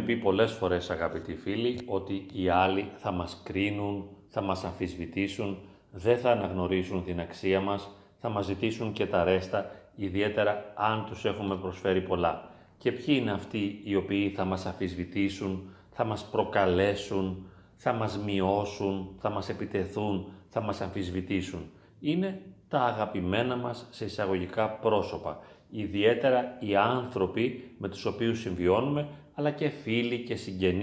πει πολλές φορές αγαπητοί φίλοι ότι οι άλλοι θα μας κρίνουν, θα μας αμφισβητήσουν, δεν θα αναγνωρίσουν την αξία μας, θα μας ζητήσουν και τα ρέστα, ιδιαίτερα αν τους έχουμε προσφέρει πολλά. Και ποιοι είναι αυτοί οι οποίοι θα μας αμφισβητήσουν, θα μας προκαλέσουν, θα μας μειώσουν, θα μας επιτεθούν, θα μας αμφισβητήσουν. Είναι τα αγαπημένα μας σε εισαγωγικά πρόσωπα, ιδιαίτερα οι άνθρωποι με τους οποίους συμβιώνουμε, αλλά και φίλοι και συγγενείς